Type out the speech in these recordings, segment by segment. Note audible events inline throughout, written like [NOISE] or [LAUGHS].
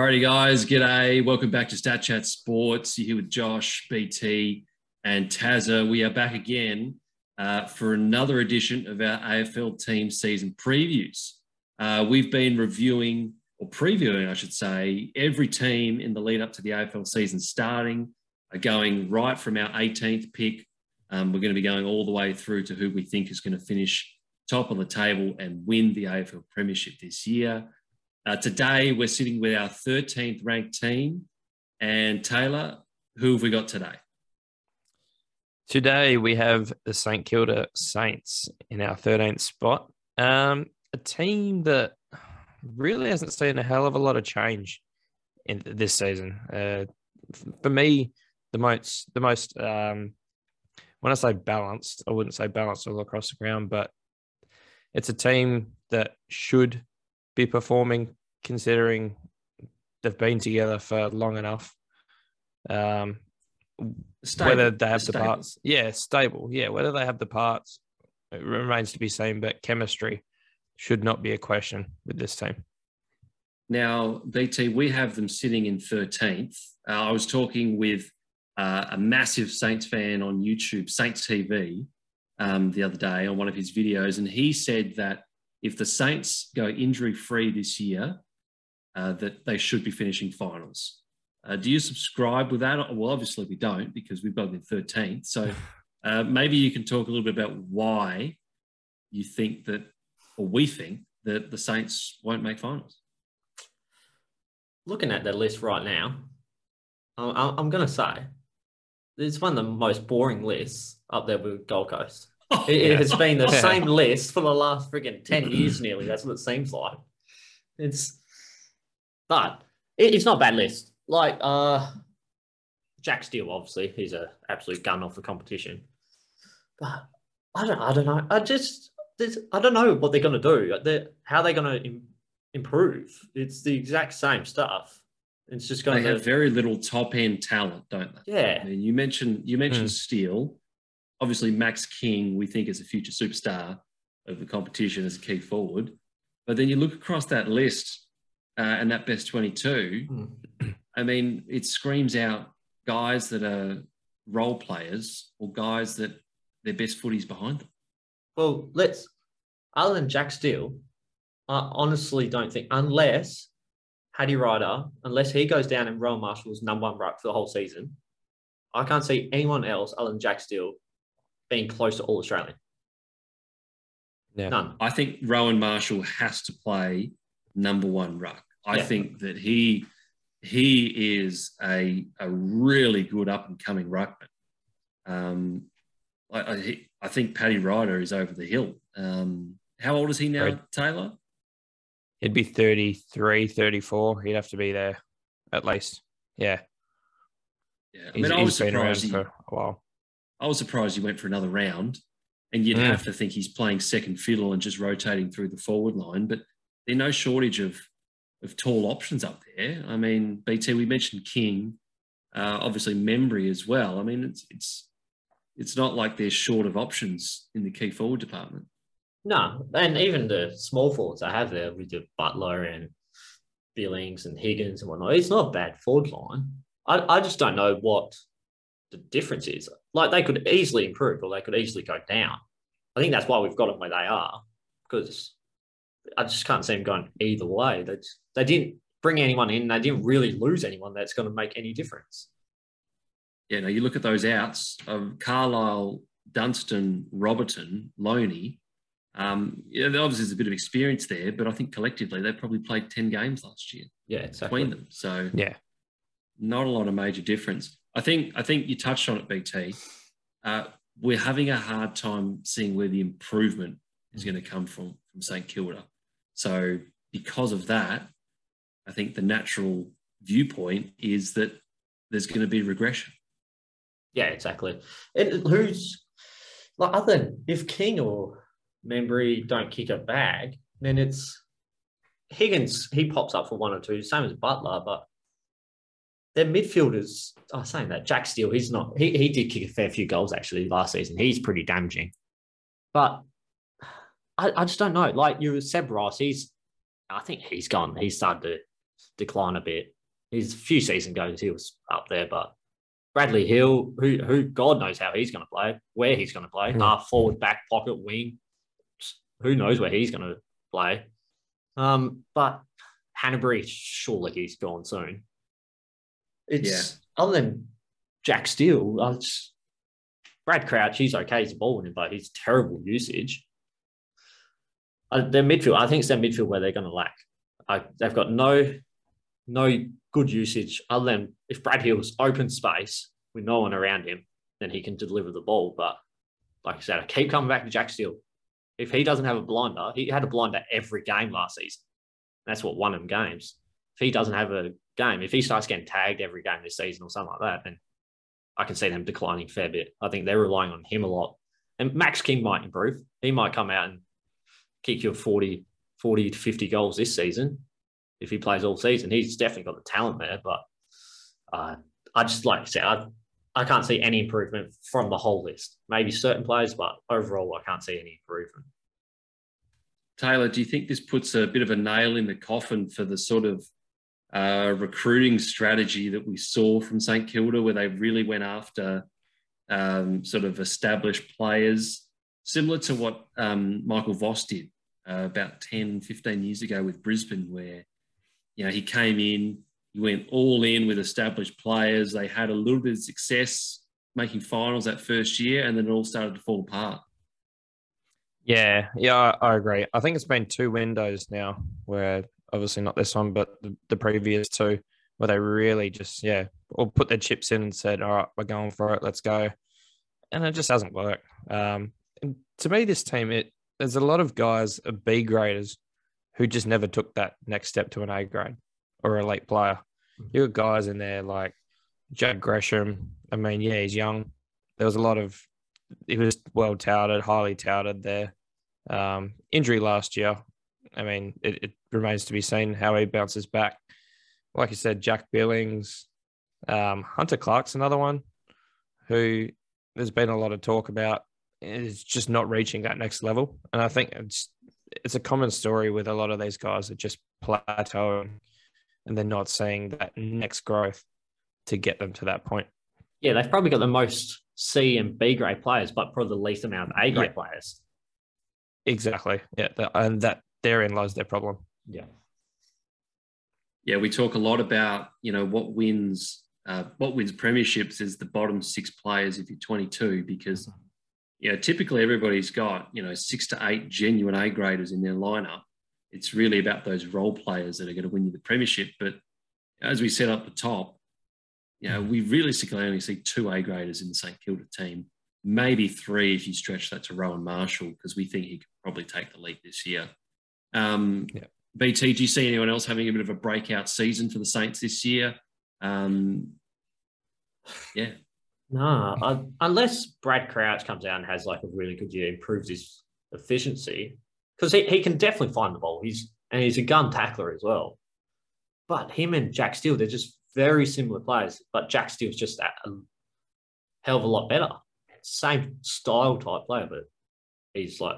Alrighty, guys. G'day. Welcome back to Stat Chat Sports. You're here with Josh, BT, and Tazza. We are back again uh, for another edition of our AFL team season previews. Uh, we've been reviewing, or previewing, I should say, every team in the lead up to the AFL season starting, uh, going right from our 18th pick. Um, we're going to be going all the way through to who we think is going to finish top of the table and win the AFL Premiership this year. Uh, today, we're sitting with our 13th ranked team. And Taylor, who have we got today? Today, we have the St Kilda Saints in our 13th spot. Um, a team that really hasn't seen a hell of a lot of change in this season. Uh, for me, the most, the most, um, when I say balanced, I wouldn't say balanced all across the ground, but it's a team that should be performing considering they've been together for long enough. Um, stable. whether they have stable. the parts, yeah, stable, yeah. Whether they have the parts, it remains to be seen. But chemistry should not be a question with this team. Now, BT, we have them sitting in 13th. Uh, I was talking with uh, a massive Saints fan on YouTube, Saints TV, um, the other day on one of his videos, and he said that if the Saints go injury free this year, uh, that they should be finishing finals. Uh, do you subscribe with that? Well, obviously we don't because we've got them 13th. So [LAUGHS] uh, maybe you can talk a little bit about why you think that, or we think that the Saints won't make finals. Looking at the list right now, I'm going to say it's one of the most boring lists up there with Gold Coast. [LAUGHS] Oh, it, yeah. has been the [LAUGHS] same list for the last freaking 10 years nearly. That's what it seems like. It's, but it, it's not a bad list. Like, uh, Jack Steele, obviously, he's an absolute gun off the competition. But I don't, I don't know. I just, I don't know what they're going to do. How they're, how are they going to Im- improve? It's the exact same stuff. It's just going they to have very little top end talent, don't they? Yeah. I mean, you mentioned you mentioned mm. Steele obviously Max King, we think is a future superstar of the competition as a key forward. But then you look across that list uh, and that best 22, mm. I mean, it screams out guys that are role players or guys that their best footies behind them. Well, let's, other than Jack Steele, I honestly don't think, unless Paddy Ryder, unless he goes down and Rowan Marshall's number one ruck for the whole season, I can't see anyone else other than Jack Steele being close to all Australian. Yeah. None. I think Rowan Marshall has to play number one ruck. I yeah. think that he he is a a really good up and coming ruckman. Um, I, I, I think Paddy Ryder is over the hill. Um, how old is he now, right. Taylor? He'd be 33, 34. He'd have to be there at least. Yeah. Yeah. I mean, he's, I was surprised he, for a while. I was surprised he went for another round. And you'd mm. have to think he's playing second fiddle and just rotating through the forward line. But there's no shortage of of tall options up there. I mean, BT, we mentioned King, uh, obviously Membrey as well. I mean, it's it's it's not like they're short of options in the key forward department. No, and even the small forwards I have there with the Butler and Billings and Higgins and whatnot, it's not a bad forward line. I, I just don't know what the difference is. Like they could easily improve or they could easily go down. I think that's why we've got them where they are because I just can't see them going either way. They, they didn't bring anyone in. They didn't really lose anyone that's going to make any difference. Yeah, no, you look at those outs of Carlisle, Dunstan, Roberton, Lonie. Um, yeah, obviously there's a bit of experience there, but I think collectively they probably played 10 games last year. Yeah, exactly. Between them. So yeah, not a lot of major difference. I think I think you touched on it, BT. Uh, we're having a hard time seeing where the improvement is going to come from from St Kilda. So because of that, I think the natural viewpoint is that there's going to be regression. Yeah, exactly. And who's like other if King or Membrey don't kick a bag, then it's Higgins. He pops up for one or two, same as Butler, but their midfielders are oh, saying that Jack Steele, he's not he, he did kick a fair few goals actually last season. He's pretty damaging. But I, I just don't know. Like you said, Ross, he's I think he's gone. He's started to decline a bit. His few season goes, he was up there, but Bradley Hill, who who God knows how he's going to play, where he's going to play, mm. half forward, back pocket, wing. Who knows where he's going to play? Um, but Hannebery, surely he's gone soon. It's yeah. other than Jack Steele, uh, Brad Crouch, he's okay, he's a ball winner, but he's terrible usage. Uh, their midfield, I think it's their midfield where they're going to lack. They've got no no good usage other than if Brad Hill's open space with no one around him, then he can deliver the ball. But like I said, I keep coming back to Jack Steele. If he doesn't have a blinder, he had a blinder every game last season. That's what won him games. If he doesn't have a game, if he starts getting tagged every game this season or something like that, then I can see them declining fair bit. I think they're relying on him a lot. And Max King might improve. He might come out and kick you 40, 40 to 50 goals this season if he plays all season. He's definitely got the talent there, but uh, I just like to say I I can't see any improvement from the whole list. Maybe certain players, but overall, I can't see any improvement. Taylor, do you think this puts a bit of a nail in the coffin for the sort of uh, recruiting strategy that we saw from St Kilda, where they really went after um, sort of established players, similar to what um, Michael Voss did uh, about 10, 15 years ago with Brisbane, where you know, he came in, he went all in with established players. They had a little bit of success making finals that first year, and then it all started to fall apart. Yeah, yeah, I, agree. I think it's been two windows now where obviously not this one, but the, the previous two, where they really just, yeah, all put their chips in and said, all right, we're going for it, let's go. And it just hasn't worked. Um, and to me, this team, it there's a lot of guys, B graders, who just never took that next step to an A grade or a late player. Mm-hmm. You got guys in there like Jack Gresham. I mean, yeah, he's young. There was a lot of he was well touted, highly touted there. Um, injury last year. I mean, it, it, remains to be seen how he bounces back. Like you said, Jack Billings, um, Hunter Clark's another one who there's been a lot of talk about is just not reaching that next level. And I think it's it's a common story with a lot of these guys that just plateau and they're not seeing that next growth to get them to that point. Yeah, they've probably got the most C and B grade players, but probably the least amount of A grade yeah. players. Exactly. Yeah, and that therein lies their problem. Yeah. Yeah, we talk a lot about you know what wins uh, what wins premierships is the bottom six players if you're 22 because you know, typically everybody's got, you know, six to eight genuine A graders in their lineup. It's really about those role players that are going to win you the premiership. But as we said up the top, you know, we realistically only see two A graders in the St Kilda team, maybe three if you stretch that to Rowan Marshall, because we think he could probably take the lead this year. Um, yeah. BT, do you see anyone else having a bit of a breakout season for the Saints this year? Um, yeah. No, unless Brad Crouch comes out and has like a really good year, improves his efficiency, because he, he can definitely find the ball. He's and he's a gun tackler as well. But him and Jack Steele, they're just very similar players. But Jack Steele's just a hell of a lot better. Same style type player, but he's like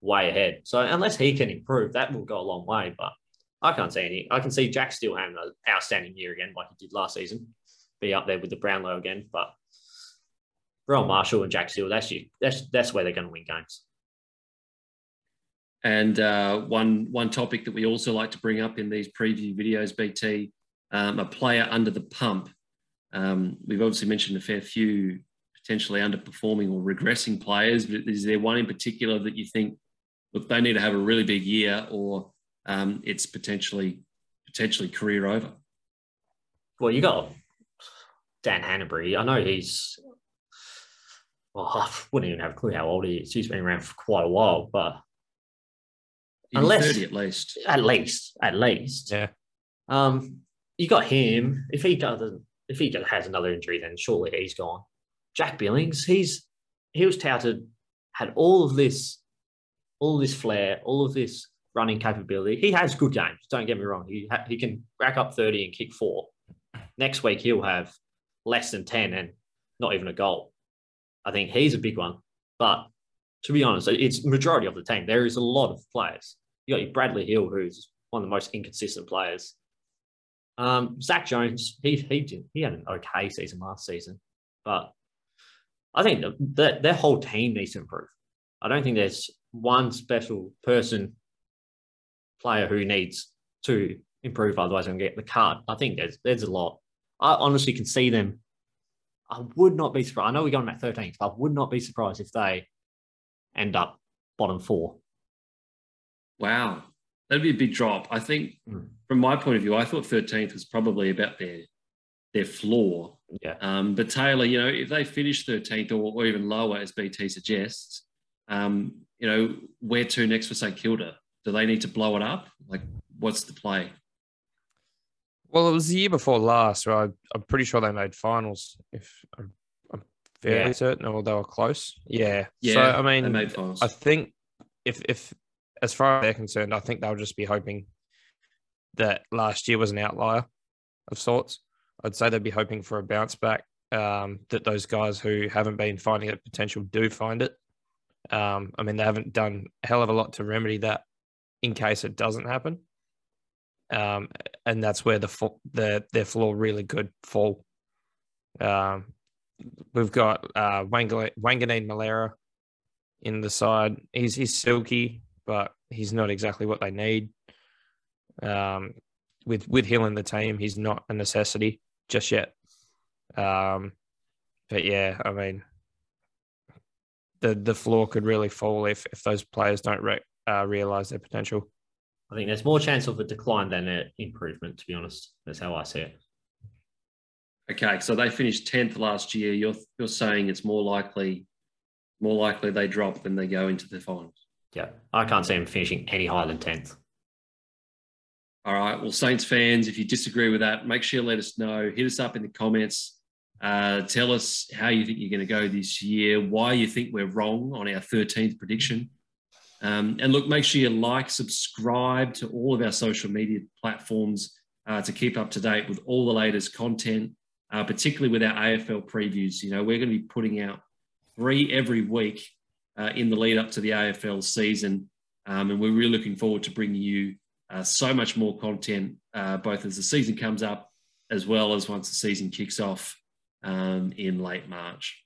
way ahead. So unless he can improve, that will go a long way. But I can't see any. I can see Jack Steele having an outstanding year again, like he did last season. Be up there with the Brownlow again, but Rowan Marshall and Jack Steele, that's you. That's that's where they're going to win games. And uh, one one topic that we also like to bring up in these preview videos, BT, um, a player under the pump. Um, we've obviously mentioned a fair few potentially underperforming or regressing players, but is there one in particular that you think, look, they need to have a really big year, or um, it's potentially potentially career over? Well, you got Dan Hannebery. I know he's well, [LAUGHS] I wouldn't even have a clue how old he is. He's been around for quite a while, but He's unless 30 at least, at least, at least, yeah. Um, you got him. If he doesn't, if he has another injury, then surely he's gone. Jack Billings, he's he was touted, had all of this, all of this flair, all of this running capability. He has good games. Don't get me wrong. He ha- he can rack up thirty and kick four. Next week he'll have less than ten and not even a goal. I think he's a big one. But to be honest, it's majority of the team. There is a lot of players. You got your Bradley Hill, who's one of the most inconsistent players. Um, Zak Jones, he he did, he had an okay season last season, but I think that the, their whole team needs to improve. I don't think there's one special person player who needs to improve, otherwise I'm gonna get the card. I think there's there's a lot. I honestly can see them. I would not be surprised. I know we're going at 13th, but I would not be surprised if they end up bottom four. Wow. That'd be a big drop. I think Mm. from my point of view, I thought 13th was probably about their their floor. Yeah. Um, but Taylor, you know, if they finish 13th or, or even lower, as BT suggests, um, you know, where to next for St Kilda? Do they need to blow it up? Like, what's the play? Well, it was the year before last, right? I'm pretty sure they made finals. If I'm, I'm fairly Yeah. certain, or they were close. Yeah. Yeah, So I they mean, made finals. I think if if as far as they're concerned, I think they'll just be hoping that last year was an outlier of sorts. I'd say they'd be hoping for a bounce back. Um, that those guys who haven't been finding it potential do find it. Um, I mean, they haven't done a hell of a lot to remedy that in case it doesn't happen. Um, and that's where the the their floor really could fall. Um, we've got uh, Wangane Malera in the side. He's he's silky, but he's not exactly what they need. Um, with with Hill in the team, he's not a necessity just yet. Um, but yeah, I mean, the the floor could really fall if if those players don't re- uh, realize their potential. I think there's more chance of a decline than an improvement, to be honest. That's how I see it. Okay, so they finished 10th last year. You're you're saying it's more likely more likely they drop than they go into the finals. Yeah. I can't see them finishing any higher than 10th. All right. Well, Saints fans, if you disagree with that, make sure you let us know. Hit us up in the comments. Uh, tell us how you think you're going to go this year, why you think we're wrong on our 13th prediction. Um, and look, make sure you like, subscribe to all of our social media platforms uh, to keep up to date with all the latest content, uh, particularly with our AFL previews. You know, we're going to be putting out three every week uh, in the lead up to the AFL season. Um, and we're really looking forward to bringing you uh, so much more content, uh, both as the season comes up as well as once the season kicks off um, in late March.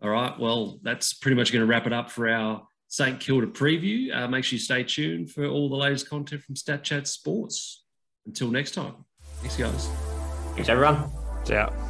All right, well, that's pretty much going to wrap it up for our St Kilda preview. Uh, make sure you stay tuned for all the latest content from Stat Chat Sports. Until next time, thanks, guys. Thanks, everyone. Yeah.